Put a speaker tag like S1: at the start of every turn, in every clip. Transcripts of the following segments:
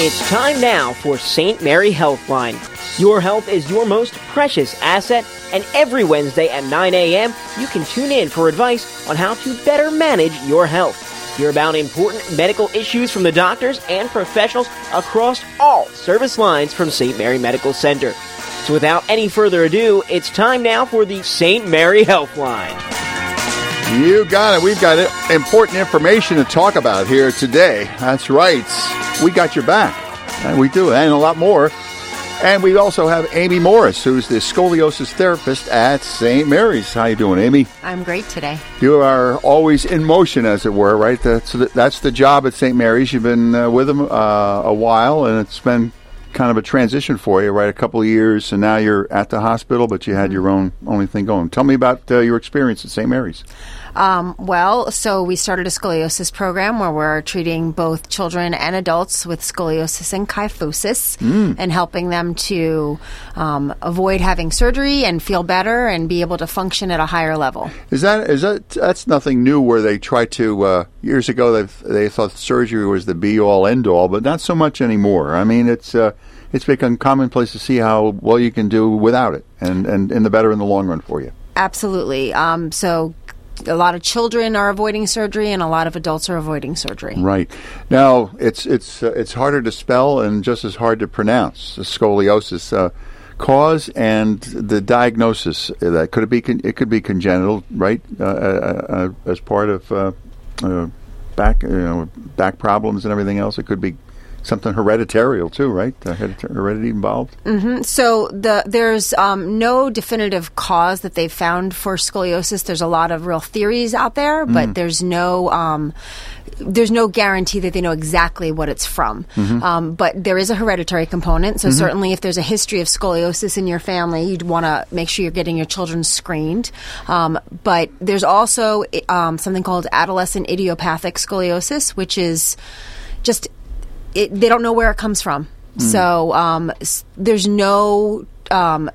S1: It's time now for St. Mary Healthline. Your health is your most precious asset, and every Wednesday at 9 a.m., you can tune in for advice on how to better manage your health. Hear about important medical issues from the doctors and professionals across all service lines from St. Mary Medical Center. So without any further ado, it's time now for the St. Mary Healthline.
S2: You got it. We've got important information to talk about here today. That's right. We got your back. And we do, and a lot more. And we also have Amy Morris, who's the scoliosis therapist at St. Mary's. How you doing, Amy?
S3: I'm great today.
S2: You are always in motion, as it were, right? That's the, that's the job at St. Mary's. You've been uh, with them uh, a while, and it's been kind of a transition for you, right? A couple of years, and now you're at the hospital, but you had your own only thing going. Tell me about uh, your experience at St. Mary's.
S3: Um, well, so we started a scoliosis program where we're treating both children and adults with scoliosis and kyphosis and helping them to um, avoid having surgery and feel better and be able to function at a higher level.
S2: Is that is that that's nothing new? Where they try to uh, years ago they they thought surgery was the be all end all, but not so much anymore. I mean, it's uh, it's become commonplace to see how well you can do without it, and and, and the better in the long run for you.
S3: Absolutely. Um, so a lot of children are avoiding surgery and a lot of adults are avoiding surgery.
S2: Right now, it's it's uh, it's harder to spell and just as hard to pronounce. The scoliosis uh, cause and the diagnosis. uh, That could it be? Con- it could be congenital, right? Uh, uh, as part of back you know back problems and everything else. It could be something hereditary too, right? Uh, heredity involved.
S3: So the there's um, no definitive cause that they've found for scoliosis. There's a lot of real theories out there, but there's no um, there's no guarantee that they know exactly what it's from. Um, but there is a hereditary component. So certainly, if there's a history of scoliosis in your family, you'd want to make sure you're getting your children screened. Um, but there's also um, something called adolescent idiopathic scoliosis, which is just it, they don't know where it comes from. So um, s- there's no um,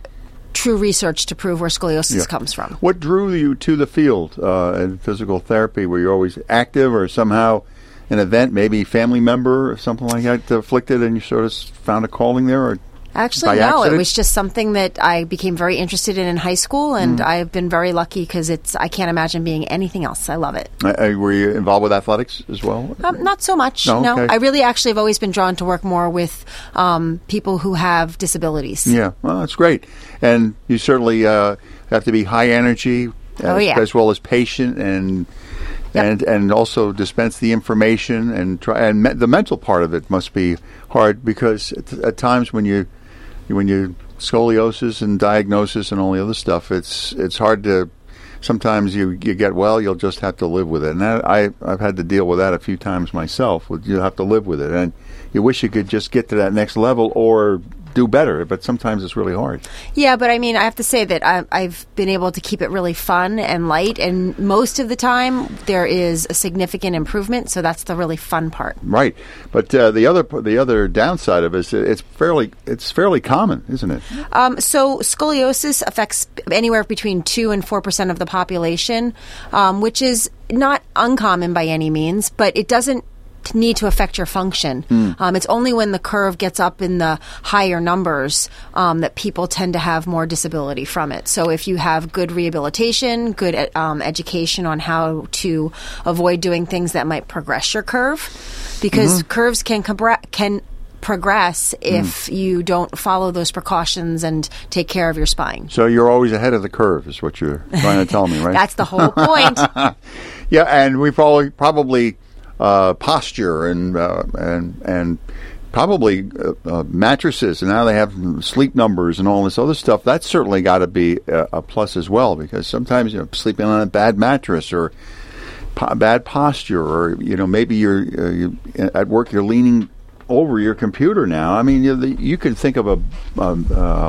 S3: true research to prove where scoliosis
S2: Yeah.
S3: comes from.
S2: What drew you to the field uh, in physical therapy? Were you always active, or somehow an event, maybe family member or something like that, afflicted, and you sort of found a calling there? Or
S3: Actually, no. It was just something that I became very interested in in high school, and
S2: Mm.
S3: I've been very lucky because it's. I can't imagine being anything else. I love it.
S2: Uh, uh, were you involved with athletics as well?
S3: Um, not so much.
S2: No?
S3: No,
S2: Okay.
S3: I really actually have always been drawn to work more with um, people who have disabilities.
S2: Yeah, well, that's great. And you certainly uh, have to be high energy,
S3: Oh,
S2: as,
S3: yeah.
S2: as well as patient, and
S3: Yep.
S2: and and also dispense the information and try. And me- the mental part of it must be hard because at, at times when you when you scoliosis and diagnosis and all the other stuff, it's it's hard to. Sometimes you, you get well, you'll just have to live with it, and that, I I've had to deal with that a few times myself. You have to live with it, and you wish you could just get to that next level or do better, but sometimes it's really hard.
S3: Yeah, but I mean, I have to say that I, I've been able to keep it really fun and light, and most of the time there is a significant improvement. So that's the really fun part.
S2: Right, but uh, the other the other downside of it is it's fairly it's fairly common, isn't it?
S3: Um, so scoliosis affects anywhere between two and four percent of the population, um, which is not uncommon by any means, but it doesn't need to affect your function. Um, it's only when the curve gets up in the higher numbers um, that people tend to have more disability from it. So if you have good rehabilitation, good um, education on how to avoid doing things that might progress your curve, because curves can compre- can progress if you don't follow those precautions and take care of your spine.
S2: So you're always ahead of the curve, is what you're trying to tell me, right?
S3: That's the whole point.
S2: yeah, and we probably probably uh, posture and uh, and and probably uh, uh, mattresses, and now they have sleep numbers and all this other stuff. That's certainly got to be a, a plus as well, because sometimes you know sleeping on a bad mattress or po- bad posture, or you know maybe you're, uh, you at work you're leaning over your computer now. I mean, you, you can think of a, uh,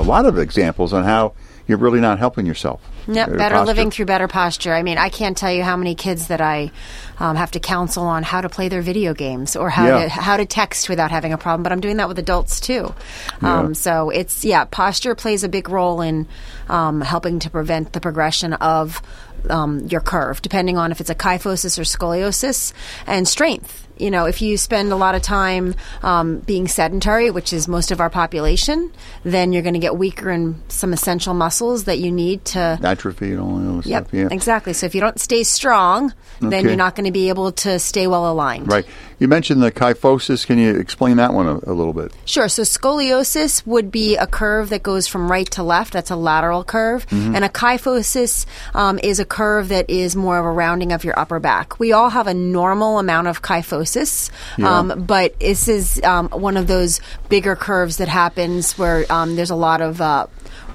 S2: a lot of examples on how you're really not helping yourself.
S3: Yep,
S2: Your
S3: better living through better posture. I mean, I can't tell you how many kids that I um, have to counsel on how to play their video games or how
S2: Yeah.
S3: to how to text without having a problem. But I'm doing that with adults too.
S2: Yeah.
S3: Um, so it's yeah, posture plays a big role in um, helping to prevent the progression of um, your curve, depending on if it's a kyphosis or scoliosis, and strength. You know, if you spend a lot of time um, being sedentary, which is most of our population, then you're going to get weaker in some essential muscles that you need to.
S2: Atrophy and all that other
S3: Yep,
S2: stuff. Yeah.
S3: exactly. So if you don't stay strong, then
S2: Okay.
S3: you're not going to be able to stay well aligned.
S2: Right. You mentioned the kyphosis. Can you explain that one a, a little bit?
S3: Sure. So scoliosis would be a curve that goes from right to left. That's a lateral curve.
S2: Mm-hmm.
S3: And a kyphosis um, is a curve that is more of a rounding of your upper back. We all have a normal amount of kyphosis,
S2: Yeah.
S3: um, but this is um, one of those bigger curves that happens where um, there's a lot of uh,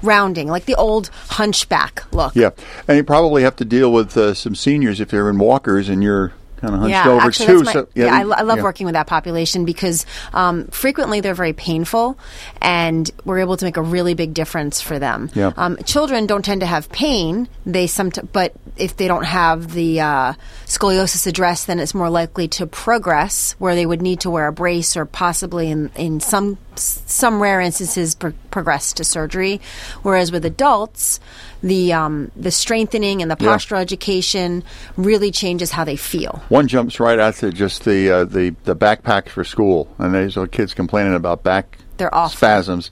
S3: rounding, like the old hunchback look.
S2: Yeah, and you probably have to deal with uh, some seniors if they're in walkers and you're kind of hunched
S3: yeah,
S2: over
S3: actually,
S2: too.
S3: my,
S2: so,
S3: yeah, I, I love
S2: yeah.
S3: working with that population because um, frequently they're very painful, and we're able to make a really big difference for them.
S2: Yeah.
S3: Um, children don't tend to have pain; they some, but if they don't have the uh, scoliosis addressed, then it's more likely to progress, where they would need to wear a brace or possibly, in in some some rare instances, pro- progress to surgery. Whereas with adults, the um, the strengthening and the
S2: Yeah.
S3: postural education really changes how they feel.
S2: One jumps right out to just the uh, the the backpacks for school, and there's little kids complaining about back
S3: They're awful.
S2: spasms.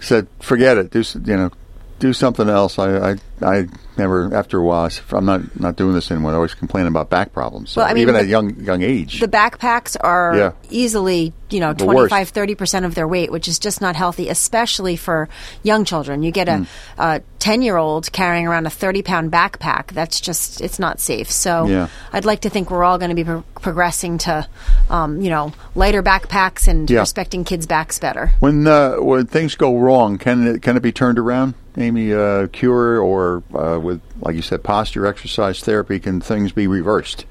S2: Said, forget it. Do you know? Do something else. I, I, I never. After a while, I I'm not not doing this anymore. I always complaining about back problems. So
S3: Well, I mean,
S2: even
S3: the-
S2: at a young young age.
S3: the backpacks are
S2: Yeah.
S3: easily you know
S2: The
S3: 25 30% of their weight which is just not healthy especially for young children you get a, a 10 year old carrying around a 30 pound backpack that's just it's not safe so
S2: Yeah.
S3: i'd like to think we're all going to be pro- progressing to um, you know lighter backpacks and
S2: Yeah.
S3: respecting kids backs better
S2: When uh, when things go wrong, can it can it be turned around? Amy, uh, cure or uh, with like you said, posture exercise therapy? Can things be reversed?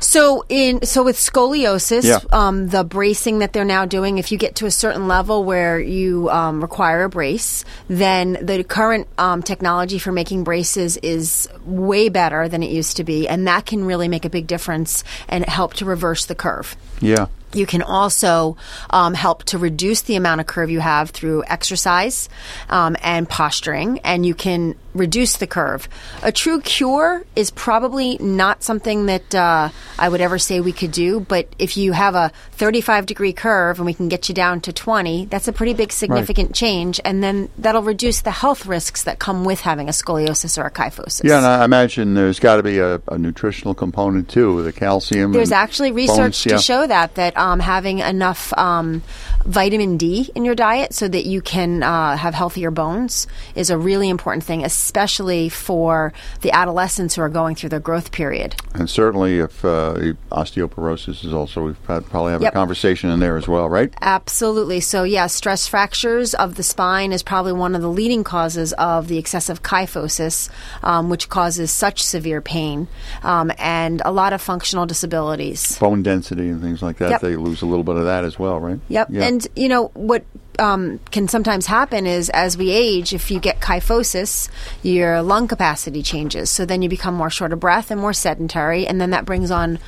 S3: So in so with scoliosis,
S2: Yeah.
S3: um, the bracing that they're now doing, if you get to a certain level where you um, require a brace, then the current um, technology for making braces is way better than it used to be, and that can really make a big difference and help to reverse the curve.
S2: Yeah.
S3: You can also um, help to reduce the amount of curve you have through exercise um, and posturing, and you can reduce the curve. A true cure is probably not something that uh, I would ever say we could do, but if you have a 35 degree curve and we can get you down to 20, that's a pretty big significant change, and then that'll reduce the health risks that come with having a scoliosis or a kyphosis.
S2: Yeah, and I imagine there's got to be a, a nutritional component too, the calcium.
S3: There's actually research
S2: bones, yeah.
S3: to show that that um, having enough um, vitamin D in your diet so that you can uh, have healthier bones is a really important thing, especially for the adolescents who are going through their growth period.
S2: And certainly, if uh, osteoporosis is also, we've probably have
S3: Yep.
S2: a conversation in there as well, right?
S3: Absolutely. So, yeah, stress fractures of the spine is probably one of the leading causes of the excessive kyphosis, um, which causes such severe pain um, and a lot of functional disabilities.
S2: Bone density and things like that.
S3: Yep.
S2: They lose a little bit of that as well, right?
S3: Yep.
S2: Yeah.
S3: And you know what um, can sometimes happen is as we age, if you get kyphosis, your lung capacity changes. So then you become more short of breath and more sedentary, and then that brings on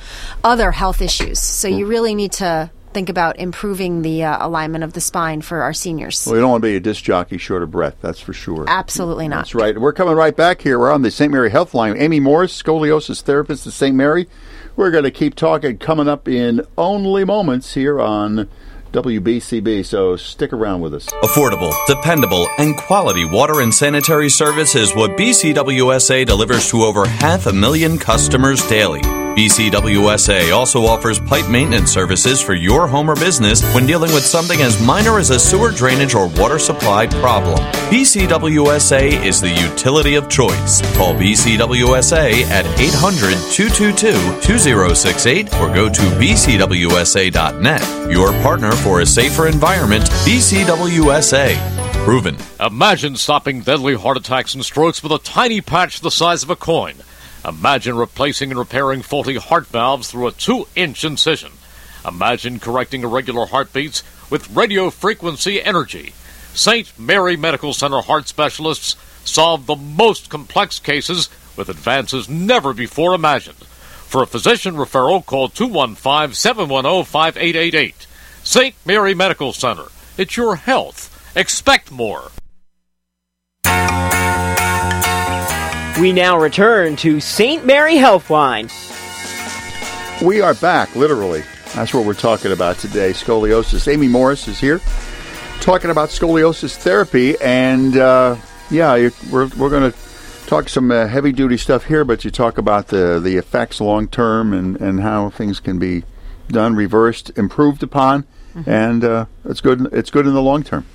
S3: other health issues. So you really need to think about improving the uh, alignment of the spine for our seniors.
S2: well, you don't want to be a disc jockey short of breath, that's for sure.
S3: Absolutely not.
S2: That's right. We're coming right back here. We're on the St. Mary Health Line. Amy Morris, scoliosis therapist at St. Mary. We're going to keep talking coming up in only moments here on WBCB, so stick around with us.
S4: Affordable, dependable, and quality water and sanitary service is what BCWSA delivers to over half a million customers daily. BCWSA also offers pipe maintenance services for your home or business when dealing with something as minor as a sewer drainage or water supply problem. BCWSA is the utility of choice. Call BCWSA at 800 222 2068 or go to bcwsa.net. Your partner for a safer environment, BCWSA. Proven.
S5: Imagine stopping deadly heart attacks and strokes with a tiny patch the size of a coin. Imagine replacing and repairing faulty heart valves through a 2 inch incision. Imagine correcting irregular heartbeats with radio frequency energy. St. Mary Medical Center heart specialists solve the most complex cases with advances never before imagined. For a physician referral, call 215 710 5888. St. Mary Medical Center. It's your health. Expect more.
S1: We now return to St. Mary Healthline.
S2: We are back, literally. That's what we're talking about today scoliosis. Amy Morris is here talking about scoliosis therapy. And uh, yeah, we're, we're going to talk some uh, heavy duty stuff here, but you talk about the, the effects long term and, and how things can be done, reversed, improved upon. Mm-hmm. And uh, it's good. It's good in the long term.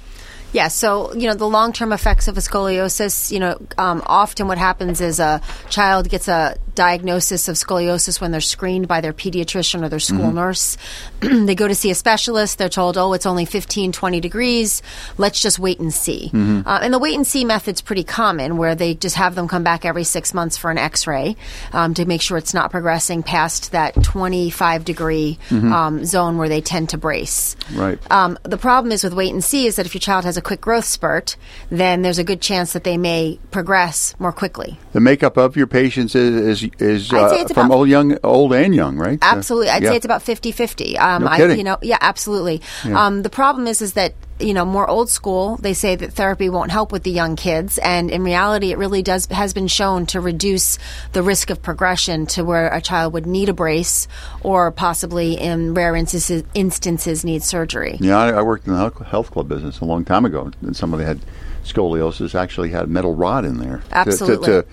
S3: Yeah, so you know the long-term effects of a scoliosis. You know, um, often what happens is a child gets a diagnosis of scoliosis when they're screened by their pediatrician or their school mm-hmm. nurse. they go to see a specialist. They're told, oh, it's only 15, 20 degrees. Let's just wait and see. Mm-hmm. Uh, and the wait and see method's pretty common where they just have them come back every six months for an x ray um, to make sure it's not progressing past that 25 degree mm-hmm. um, zone where they tend to brace.
S2: Right.
S3: Um, the problem is with wait and see is that if your child has a quick growth spurt, then there's a good chance that they may progress more quickly.
S2: The makeup of your patients is, is is uh, from old, young, old and young, right?
S3: Absolutely, I'd yeah. say it's about 50-50. Um,
S2: no kidding.
S3: I, you know, yeah, absolutely. Yeah. Um, the problem is, is that you know more old school they say that therapy won't help with the young kids and in reality it really does has been shown to reduce the risk of progression to where a child would need a brace or possibly in rare instances, instances need surgery
S2: yeah I, I, worked in the health club business a long time ago and somebody had scoliosis actually had a metal rod in there
S3: absolutely
S2: to, to, to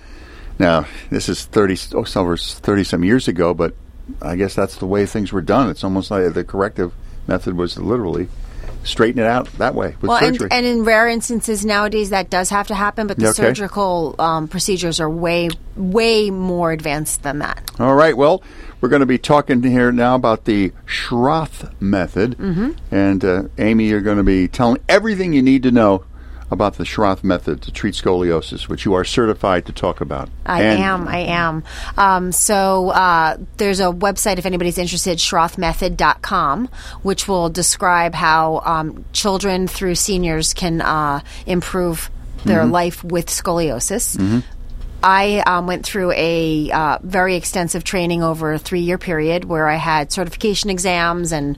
S2: now, this is 30, oh, over 30 some years ago, but I guess that's the way things were done. It's almost like the corrective method was literally straighten it out that way with
S3: well,
S2: surgery.
S3: And, and, in rare instances nowadays, that does have to happen, but the okay. surgical um, procedures are way, way more advanced than that.
S2: All right. Well, we're going to be talking here now about the Schroth method. Mm-hmm. And uh, Amy, you're going to be telling everything you need to know about the Schroth method to treat scoliosis, which you are certified to talk about.
S3: I and am. I am. Um, so uh, there's a website if anybody's interested, schrothmethod.com, which will describe how um, children through seniors can uh, improve their mm-hmm. life with scoliosis. Mm-hmm. I um, went through a uh, very extensive training over a three year period where I had certification exams and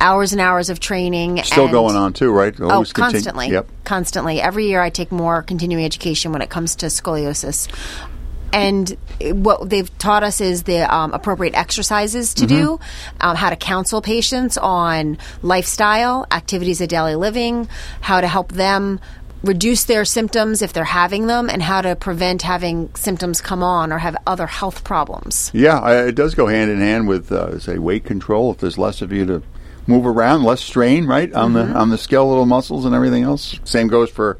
S3: hours and hours of training.
S2: Still going on too, right?
S3: Oh, Always oh, constantly. Yep. Constantly. Every year I take more continuing education when it comes to scoliosis and what they've taught us is the um, appropriate exercises to mm-hmm. do, um, how to counsel patients on lifestyle, activities of daily living, how to help them reduce their symptoms if they're having them and how to prevent having symptoms come on or have other health problems.
S2: Yeah, it does go hand in hand with, uh, say, weight control. If there's less of you to move around, less strain, right, on mm-hmm. the on the skeletal muscles and everything else. Same goes for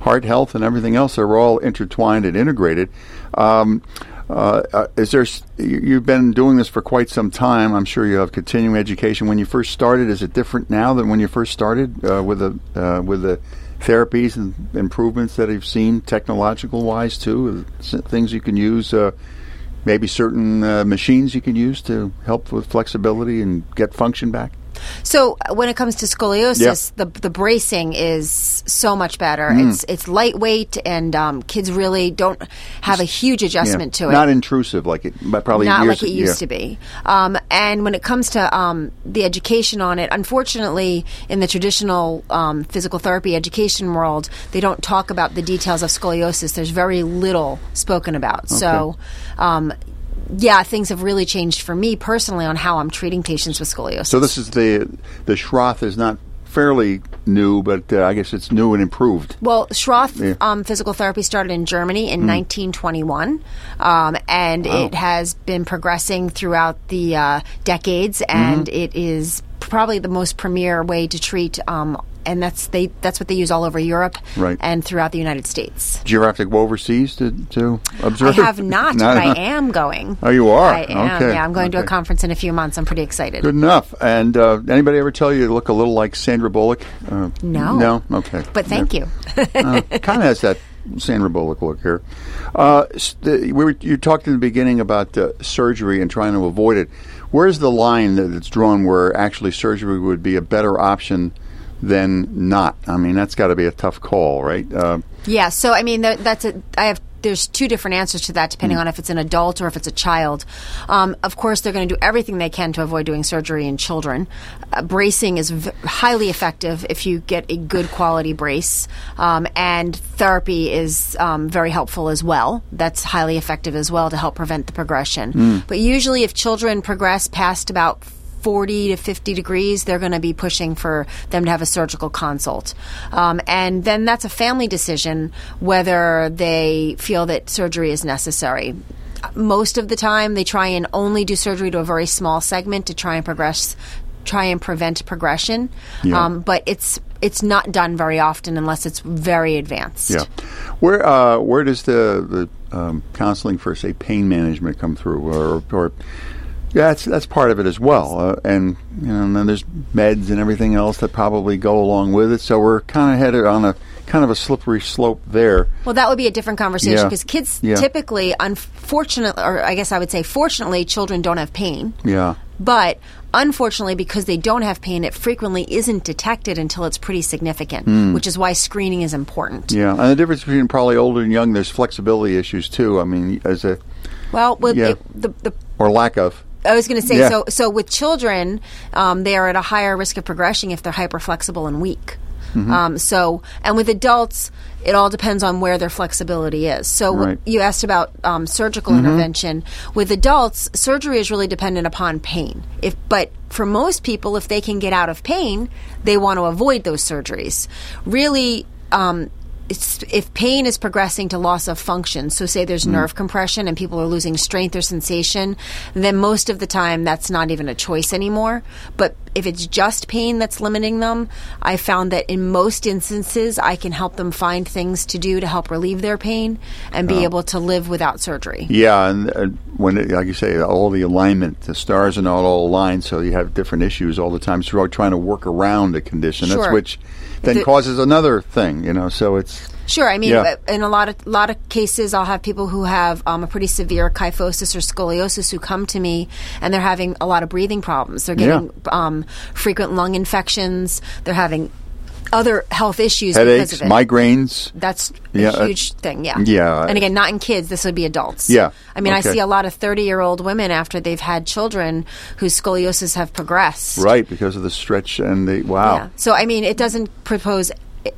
S2: heart health and everything else. They're all intertwined and integrated. Um, uh, uh, is there? You've been doing this for quite some time. I'm sure you have continuing education. When you first started, is it different now than when you first started uh, with the uh, with the therapies and improvements that you've seen technological wise too? Things you can use, uh, maybe certain uh, machines you can use to help with flexibility and get function back.
S3: So uh, when it comes to scoliosis, yep. the the bracing is so much better. Mm. It's it's lightweight, and um, kids really don't have a huge adjustment
S2: yeah.
S3: to
S2: it. Not intrusive like it, but probably
S3: not
S2: like
S3: it used yeah. to be. Um, and when it comes to um, the education on it, unfortunately, in the traditional um, physical therapy education world, they don't talk about the details of scoliosis. There's very little spoken about. Okay. So um, yeah, things have really changed for me personally on how I'm treating patients with scoliosis.
S2: So this is the the Schroth is not fairly new, but uh, I guess it's new and improved.
S3: Well, Schroth yeah. um, physical therapy started in Germany in mm. 1921, um, and wow. it has been progressing throughout the uh, decades, and mm-hmm. it is probably the most premier way to treat um, and that's they that's what they use all over Europe
S2: right.
S3: and throughout the United States.
S2: Do you have to go overseas to, to observe?
S3: I have not, but I am going.
S2: Oh, you are?
S3: I am.
S2: Okay.
S3: Yeah, I'm going
S2: okay.
S3: to a conference in a few months. I'm pretty excited.
S2: Good enough. And uh, anybody ever tell you you look a little like Sandra Bullock?
S3: Uh, no.
S2: No. Okay.
S3: But thank you.
S2: uh, kind of has that Sandra Bullock look here. Uh, we were, you talked in the beginning about uh, surgery and trying to avoid it. Where's the line that's drawn where actually surgery would be a better option than not. I mean, that's got to be a tough call, right? Uh,
S3: yeah. So, I mean, that's a. I have there's two different answers to that depending mm. on if it's an adult or if it's a child. Um, of course, they're going to do everything they can to avoid doing surgery in children. Uh, bracing is v- highly effective if you get a good quality brace, um, and therapy is um, very helpful as well. That's highly effective as well to help prevent the progression. Mm. But usually, if children progress past about 40 to 50 degrees, they're going to be pushing for them to have a surgical consult. Um, and then that's a family decision whether they feel that surgery is necessary. Most of the time, they try and only do surgery to a very small segment to try and progress, try and prevent progression.
S2: Yeah.
S3: Um, but it's it's not done very often unless it's very advanced.
S2: Yeah. Where uh, where does the the um, counseling for say pain management come through, or, or yeah, that's that's part of it as well, uh, and you know, and then there's meds and everything else that probably go along with it. So we're kind of headed on a kind of a slippery slope there.
S3: Well, that would be a different conversation
S2: Yeah.
S3: because kids
S2: Yeah.
S3: typically, unfortunately, or I guess I would say fortunately, children don't have pain.
S2: Yeah.
S3: But unfortunately, because they don't have pain, it frequently isn't detected until it's pretty significant, which is why screening is important.
S2: Yeah, and the difference between probably older and young, there's flexibility issues too. I mean, as a
S3: Well, with
S2: Yeah.
S3: it, the, the
S2: or lack of.
S3: I was going to say
S2: Yeah.
S3: so. So with children, um, they are at a higher risk of progression if they're hyperflexible and weak.
S2: Mm-hmm.
S3: Um, so, and with adults, it all depends on where their flexibility is. So,
S2: Right. Mm-hmm.
S3: you asked about um, surgical intervention. With adults, surgery is really dependent upon pain. If, but for most people, if they can get out of pain, they want to avoid those surgeries. Really. Um, if pain is progressing to loss of function, so say there's nerve compression and people are losing strength or sensation, then most of the time that's not even a choice anymore. But if it's just pain that's limiting them, I found that in most instances I can help them find things to do to help relieve their pain and be able to live without surgery.
S2: Yeah, and uh, when it, like you say, all the alignment, the stars are not all aligned, so you have different issues all the time. So you're trying to work around a condition, that's which then
S3: The-
S2: causes another thing. You know, so it's
S3: Sure. I mean,
S2: Yeah.
S3: in a lot of lot of cases, I'll have people who have um, a pretty severe kyphosis or scoliosis who come to me, and they're having a lot of breathing problems. They're getting um, frequent lung infections. They're having other health issues
S2: headaches,
S3: because of it.
S2: migraines.
S3: That's
S2: Yeah,
S3: a
S2: uh,
S3: huge thing. Yeah.
S2: yeah.
S3: And again, not in kids. This would be adults.
S2: Yeah,
S3: I mean, I see a lot of thirty-year-old women after they've had children whose scoliosis have progressed.
S2: Right, because of the stretch and the wow.
S3: Yeah. So I mean, it doesn't propose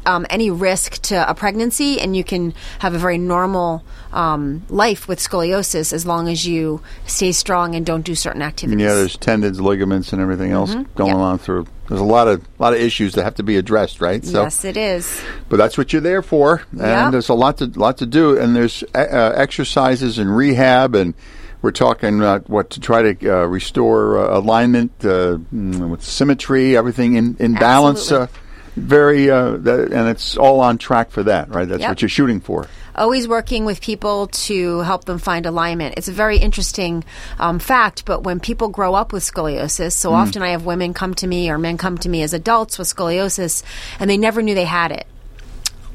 S3: um, any risk to a pregnancy, and you can have a very normal um, life with scoliosis as long as you stay strong and don't do certain activities.
S2: Yeah, there's tendons, ligaments, and everything else going
S3: Mm-hmm. Yeah.
S2: on through. There's a lot of lot of issues that have to be addressed, right? So,
S3: yes, it is.
S2: but that's what you're there for, and
S3: Yeah.
S2: there's a lot to lot to do, and there's uh, uh, exercises and rehab, and we're talking uh, what to try to uh, restore uh, alignment uh, mm, with symmetry, everything in in balance. Very, uh, that, and it's all on track for that, right? That's
S3: Yep.
S2: what you're shooting for.
S3: always working with people to help them find alignment. It's a very interesting um, fact, but when people grow up with scoliosis, so
S2: Mm.
S3: often I have women come to me or men come to me as adults with scoliosis, and they never knew they had it.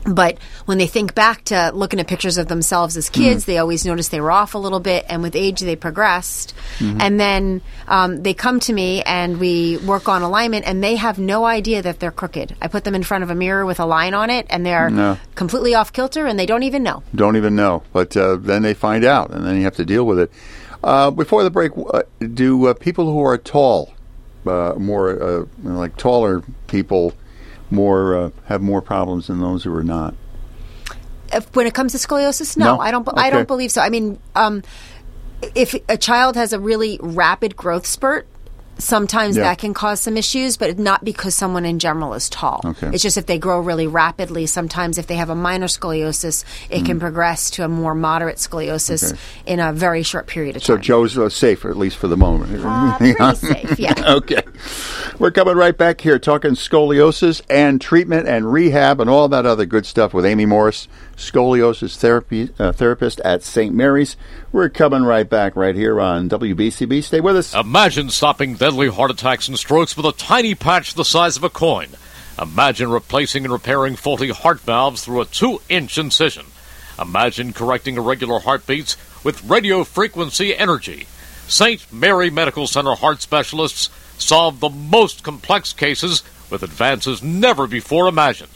S3: But when they think back to looking at pictures of themselves as kids, they always notice they were off a little bit, and with age they progressed. And then um, they come to me and we work on alignment, and they have no idea that they're crooked. I put them in front of a mirror with a line on it, and they're
S2: No.
S3: completely off kilter, and they don't even know.
S2: don't even know. But uh, then they find out, and then you have to deal with it. Uh, before the break, uh, do uh, people who are tall, uh, more uh, like taller people, more uh, have more problems than those who are not?
S3: if, when it comes to scoliosis, no,
S2: No?
S3: I don't. I don't believe so. I mean, um, if a child has a really rapid growth spurt, sometimes
S2: Yeah.
S3: that can cause some issues, but not because someone in general is tall.
S2: Okay.
S3: It's just if they grow really rapidly. Sometimes if they have a minor scoliosis, it can progress to a more moderate scoliosis
S2: Mm. Okay.
S3: in a very short period of time. So.
S2: Joe's uh, safe, at least for the moment.
S3: Uh, pretty safe, yeah.
S2: okay. We're coming right back here talking scoliosis and treatment and rehab and all that other good stuff with Amy Morris, scoliosis therapy uh, therapist at St. Mary's. We're coming right back right here on WBCB. Stay with us.
S5: Imagine stopping deadly heart attacks and strokes with a tiny patch the size of a coin. Imagine replacing and repairing faulty heart valves through a two inch incision. Imagine correcting irregular heartbeats with radio frequency energy. St. Mary Medical Center heart specialists solve the most complex cases with advances never before imagined.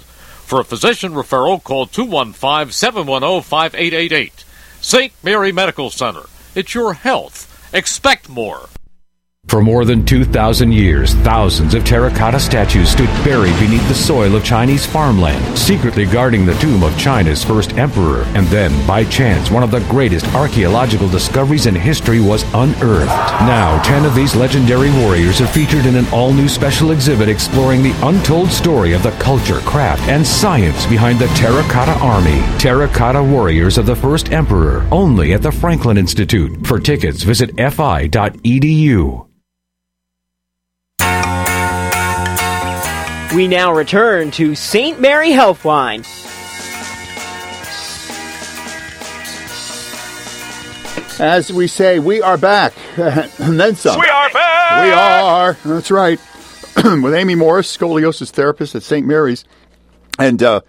S5: For a physician referral, call 215 710 5888. St. Mary Medical Center. It's your health. Expect more.
S6: For more than 2,000 years, thousands of terracotta statues stood buried beneath the soil of Chinese farmland, secretly guarding the tomb of China's first emperor. And then, by chance, one of the greatest archaeological discoveries in history was unearthed. Now, 10 of these legendary warriors are featured in an all new special exhibit exploring the untold story of the culture, craft, and science behind the Terracotta Army. Terracotta Warriors of the First Emperor, only at the Franklin Institute. For tickets, visit fi.edu.
S1: We now return to St. Mary Healthline.
S2: As we say, we are back, and then some.
S7: We are back.
S2: We are. That's right. With Amy Morris, scoliosis therapist at St. Mary's, and uh,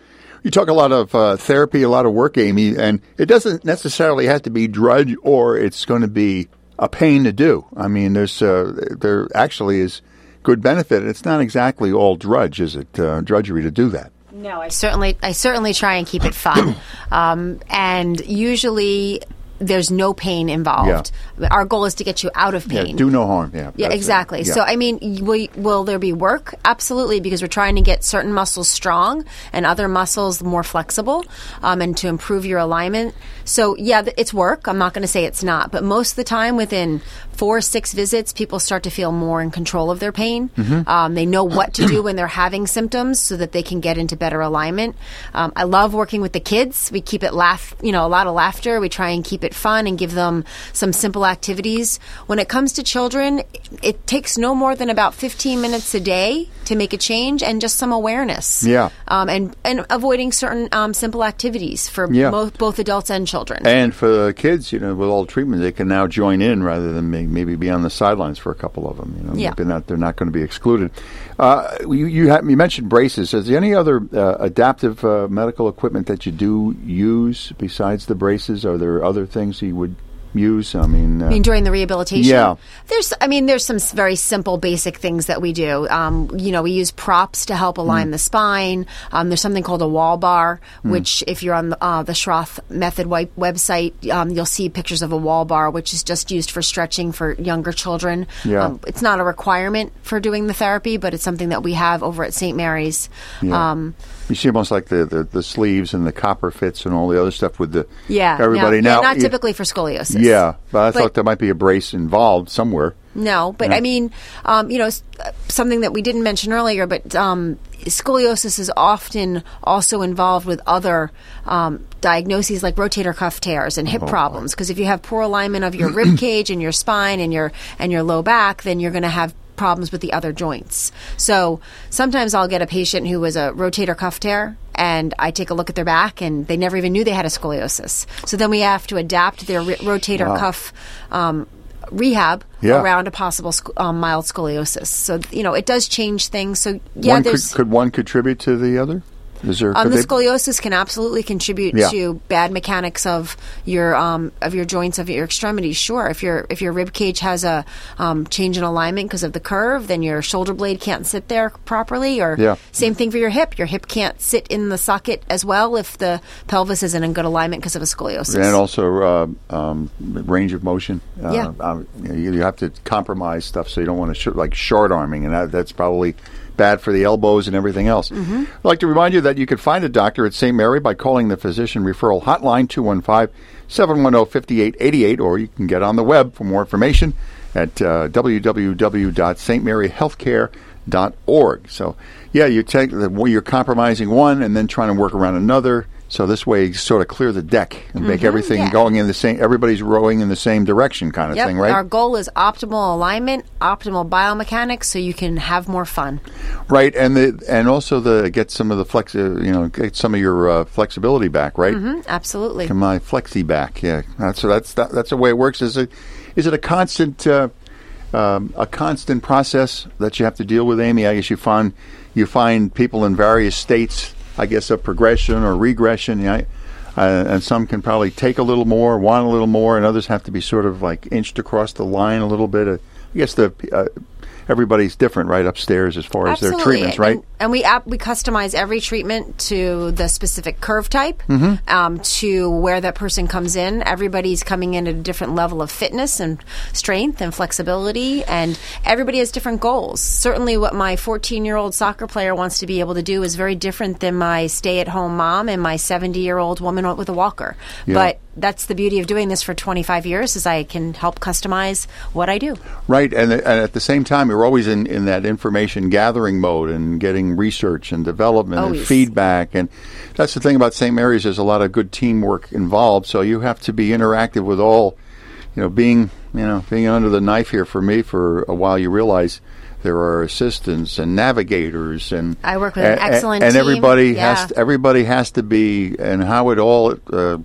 S2: you talk a lot of uh, therapy, a lot of work, Amy, and it doesn't necessarily have to be drudge or it's going to be a pain to do. I mean, there's uh, there actually is good benefit. It's not exactly all drudge, is it? Uh, drudgery to do that.
S3: No, I certainly, I certainly try and keep it fun, um, and usually there's no pain involved. Our goal is to get you out of pain.
S2: Yeah, do no harm. Yeah,
S3: Yeah, exactly.
S2: Yeah.
S3: So, I mean, will, will there be work? Absolutely, because we're trying to get certain muscles strong and other muscles more flexible um, and to improve your alignment. So, yeah, it's work. I'm not going to say it's not, but most of the time, within four or six visits, people start to feel more in control of their pain.
S2: Mm-hmm.
S3: Um, they know what to do when they're having symptoms so that they can get into better alignment. Um, I love working with the kids. We keep it laugh, you know, a lot of laughter. We try and keep it fun and give them some simple activities. When it comes to children, it takes no more than about 15 minutes a day to make a change and just some awareness.
S2: Yeah.
S3: Um, and, and avoiding certain um, simple activities for
S2: Yeah.
S3: mo- both adults and children.
S2: And for the kids, you know, with all the treatment, they can now join in rather than may- maybe be on the sidelines for a couple of them. You know,
S3: Yeah.
S2: they're not they're not going to be excluded. Uh, you you, ha- you mentioned braces. Is there any other uh, adaptive uh, medical equipment that you do use besides the braces? Are there other things he would use? I mean, uh,
S3: I mean, during the rehabilitation,
S2: Yeah.
S3: There's, I mean, there's some very simple, basic things that we do. Um, you know, we use props to help
S2: Mm.
S3: align the spine. Um, there's something called a wall bar,
S2: Mm.
S3: which, if you're on the, uh, the Schroth Method website, um, you'll see pictures of a wall bar, which is just used for stretching for younger children.
S2: Yeah.
S3: Um, it's not a requirement for doing the therapy, but it's something that we have over at St. Mary's.
S2: Yeah. You see almost like the, the, the sleeves and the copper fits and all the other stuff with the
S3: yeah,
S2: everybody
S3: no,
S2: now.
S3: yeah, not typically for scoliosis.
S2: Yeah, but I
S3: But-
S2: thought there might be a brace involved somewhere.
S3: No, but
S2: Yeah.
S3: I mean, um, you know, uh, something that we didn't mention earlier, but um, scoliosis is often also involved with other um, diagnoses like rotator cuff tears and hip
S2: Oh,
S3: problems. Because if you have poor alignment of your rib cage and your spine and your and your low back, then you're going to have problems with the other joints. So sometimes I'll get a patient who was a rotator cuff tear and I take a look at their back and they never even knew they had a scoliosis. So then we have to adapt their rotator
S2: Wow.
S3: cuff um, rehab
S2: Yeah.
S3: around a possible sc- um, mild scoliosis. So you know it does change things. So yeah,
S2: one could, could one contribute to the other? There?
S3: um, the
S2: they-
S3: scoliosis can absolutely contribute
S2: Yeah.
S3: to bad mechanics of your um, of your joints of your extremities. Sure, if your if your rib cage has a um, change in alignment because of the curve, then your shoulder blade can't sit there properly. Or
S2: Yeah.
S3: same thing for your hip. Your hip can't sit in the socket as well if the pelvis isn't in good alignment because of a scoliosis.
S2: and also uh, um, range of motion. Uh,
S3: Yeah.
S2: um, you, you have to compromise stuff, so you don't want to sh- like short arming, and that, that's probably bad for the elbows and everything else.
S3: Mm-hmm.
S2: I'd like to remind you that you can find a doctor at St. Mary by calling the physician referral hotline 215 710 5888, or you can get on the web for more information at uh, www.stmaryhealthcare.org. So, yeah, you take the, you're compromising one and then trying to work around another. So this way, you sort of clear the deck and make everything
S3: yeah.
S2: going in the same. Everybody's rowing in the same direction, kind of
S3: Yep.
S2: thing, right?
S3: Our goal is optimal alignment, optimal biomechanics, so you can have more fun.
S2: right, and the and also the get some of the flex, uh, you know, get some of your uh, flexibility back, right?
S3: Mm, Absolutely.
S2: Get my flexi back, yeah. That's so that's that, that's the way it works. Is it is it a constant uh, um, a constant process that you have to deal with, Amy? I guess you find you find people in various states, I guess, a progression or regression. Yeah, uh, and some can probably take a little more, want a little more, and others have to be sort of like inched across the line a little bit. Uh, I guess the uh, everybody's different, right? Upstairs as far as their treatments, right?
S3: And, and we ap- we customize every treatment to the specific curve type,
S2: Mm-hmm.
S3: um, to where that person comes in. Everybody's coming in at a different level of fitness and strength and flexibility, and everybody has different goals. Certainly, what my 14 year old soccer player wants to be able to do is very different than my stay at home mom and my 70 year old woman with a walker.
S2: Yeah.
S3: But that's the beauty of doing this for 25 years is I can help customize what I do.
S2: Right, and, and at the same time, you're always in, in that information gathering mode and getting research and development and feedback. And that's the thing about St. Mary's. There's a lot of good teamwork involved, so you have to be interactive with all. You know, being you know being under the knife here for me for a while, you realize there are assistants and navigators and
S3: I work with an
S2: and-
S3: excellent
S2: and
S3: team.
S2: everybody
S3: Yeah.
S2: has to, everybody has to be and how it all uh,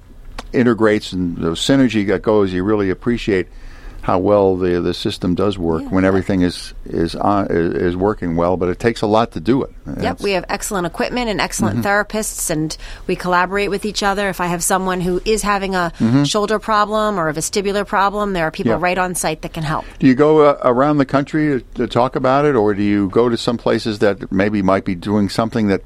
S2: integrates and the synergy that goes. You really appreciate how well the the system does work when everything is is on is, working well. But it takes a lot to do it.
S3: Yep,
S2: It's-
S3: we have excellent equipment and excellent therapists, and we collaborate with each other. If I have someone who is having a shoulder problem or a vestibular problem, there are people
S2: Yeah.
S3: right on site that can help.
S2: Do you go uh, around the country to, to talk about it, or do you go to some places that maybe might be doing something that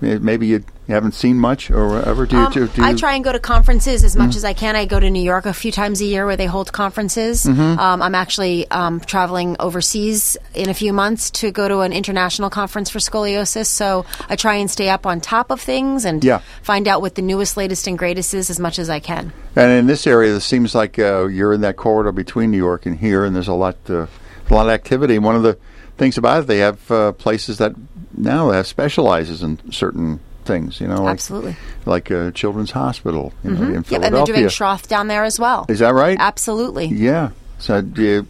S2: maybe you haven't seen much, or whatever? Do you?
S3: Um,
S2: do, do
S3: I try and go to conferences as much as I can. I go to New York a few times a year where they hold conferences.
S2: Mm-hmm.
S3: Um, I'm actually um, traveling overseas in a few months to go to an international conference for scoliosis. So I try and stay up on top of things and
S2: Yeah.
S3: find out what the newest, latest, and greatest is as much as I can.
S2: And in this area, it seems like uh, you're in that corridor between New York and here, and there's a lot, uh, a lot of activity. One of the things about it, they have uh, places that now have specializes in certain things. You know, like,
S3: Absolutely.
S2: like a Children's Hospital you know, mm-hmm. in
S3: Yep, and they're
S2: Philadelphia.
S3: doing Schroth down there as well.
S2: Is that right?
S3: Absolutely.
S2: Yeah. So do you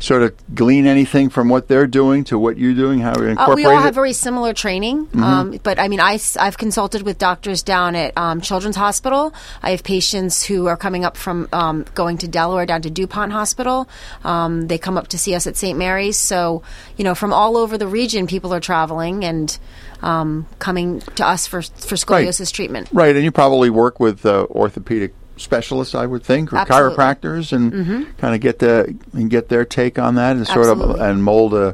S2: sort of glean anything from what they're doing to what you're doing? How you
S3: Uh,
S2: incorporate
S3: we all
S2: it?
S3: have very similar training,
S2: Mm-hmm.
S3: um, but I mean, I, have consulted with doctors down at um, Children's Hospital. I have patients who are coming up from um, going to Delaware down to DuPont Hospital. Um, they come up to see us at St. Mary's. So, you know, from all over the region, people are traveling and um, coming to us for for scoliosis treatment.
S2: Right, and you probably work with uh, orthopedic specialists, I would think, or
S3: Absolutely. Mm-hmm.
S2: chiropractors, and kind of get the and get their take on that, and sort of and mold uh,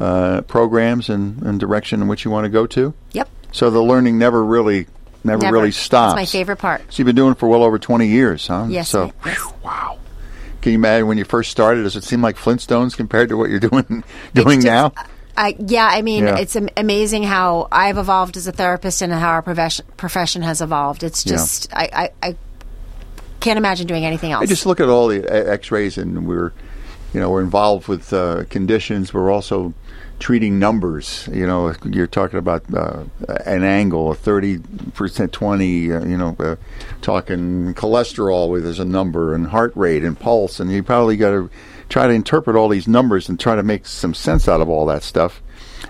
S2: uh, programs and, and direction in which you want to go to.
S3: Yep.
S2: So the learning never really, never,
S3: Never.
S2: really stops.
S3: That's my favorite part.
S2: So you've been doing it for well over twenty years, huh?
S3: Yes,
S2: So
S3: yes.
S2: wow. Can you imagine when you first started? Does it seem like Flintstones compared to what you're doing doing
S3: just-
S2: now?
S3: I, yeah, I mean,
S2: Yeah.
S3: it's amazing how I've evolved as a therapist and how our profession, profession has evolved. It's
S2: Yeah.
S3: just, I, I, I can't imagine doing anything else.
S2: I just look at all the X-rays, and we're, you know, we're involved with uh, conditions. We're also treating numbers. You know, you're talking about uh, an angle, a thirty percent, twenty. Uh, you know, uh, talking cholesterol, where there's a number, and heart rate, and pulse, and you probably got to try to interpret all these numbers and try to make some sense out of all that stuff.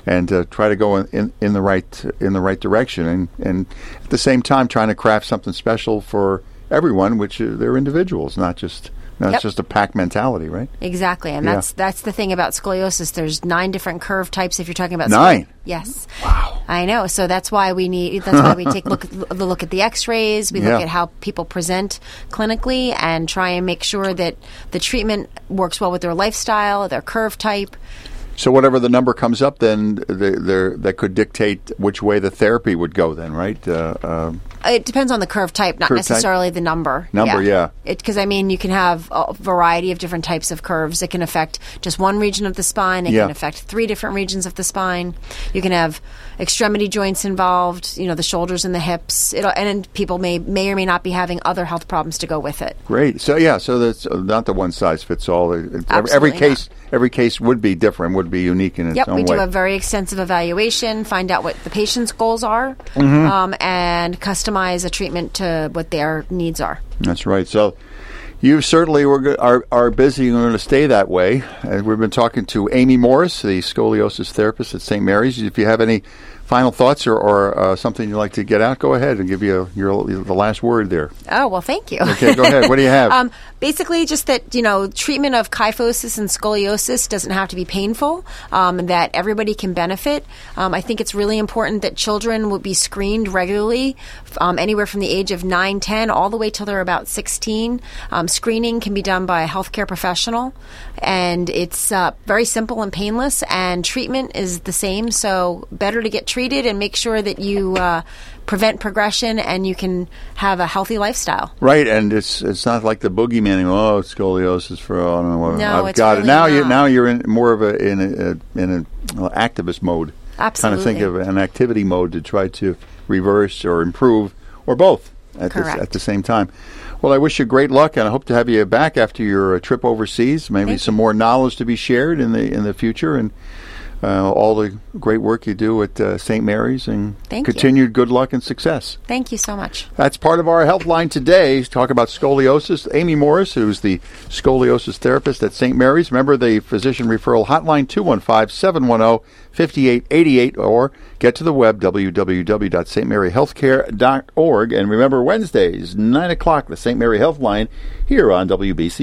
S2: And uh, try to go in, in, in the right in the right direction, and, and at the same time trying to craft something special for everyone, which uh, they're individuals, not just not
S3: Yep.
S2: just a pack mentality, right?
S3: Exactly, and
S2: Yeah.
S3: that's that's the thing about scoliosis. There's nine different curve types. If you're talking about
S2: Nine?
S3: yes. Wow. I know. So that's why we need. That's why we take look the look at the X-rays. We
S2: Yeah.
S3: look at how people present clinically and try and make sure that the treatment works well with their lifestyle, their curve type.
S2: So whatever the number comes up, then the, that could dictate which way the therapy would go. Then, right? Uh, um,
S3: It depends on the curve type, not
S2: Curve type?
S3: necessarily the number.
S2: Number, yeah.
S3: Because I mean, you can have a variety of different types of curves. It can affect just one region of the spine. It
S2: Yeah.
S3: can affect three different regions of the spine. You can have extremity joints involved. You know, the shoulders and the hips. It, and people may may or may not be having other health problems to go with it.
S2: great. So yeah. So that's uh, not the one size fits all. It- every,
S3: Absolutely
S2: case, every case would be different. Would be unique in its
S3: Yep,
S2: own
S3: we do a very extensive evaluation, find out what the patient's goals are,
S2: Mm-hmm.
S3: um, and customize a treatment to what their needs are.
S2: That's right. So you certainly were, are, are busy and going to stay that way. And we've been talking to Amy Morris, the scoliosis therapist at St. Mary's. If you have any final thoughts or, or uh, something you'd like to get out, go ahead and give you a, your the last word there.
S3: Oh well, thank you.
S2: Okay, go ahead. What do you have?
S3: um, basically, just that you know, treatment of kyphosis and scoliosis doesn't have to be painful. Um, and that everybody can benefit. Um, I think it's really important that children would be screened regularly, um, anywhere from the age of 9, 10, all the way till they're about 16. Um, screening can be done by a healthcare professional, and it's uh, very simple and painless. And treatment is the same, so better to get treated and make sure that you. Uh, prevent progression and you can have a healthy lifestyle.
S2: Right, and it's it's not like the boogeyman. Oh, scoliosis for oh, I don't know. What,
S3: No,
S2: I've got
S3: really
S2: it now.
S3: not.
S2: You now you're in more of a in a, in an activist mode. Absolutely. Kind of think of an activity mode to try to reverse or improve or both at the, at the same time. Well, I wish you great luck, and I hope to have you back after your uh, trip overseas. Maybe
S3: Thank
S2: some more knowledge to be shared in the in the future, and uh, all the great work you do at uh, St. Mary's, and
S3: Thank you.
S2: continued good luck and success.
S3: Thank you so much.
S2: That's part of our Healthline today. Talk about scoliosis. Amy Morris, who's the scoliosis therapist at St. Mary's. Remember the physician referral hotline 215-710-5888 or get to the web www.stmaryhealthcare.org. And remember Wednesdays, 9 o'clock, the St. Mary Healthline here on WBC.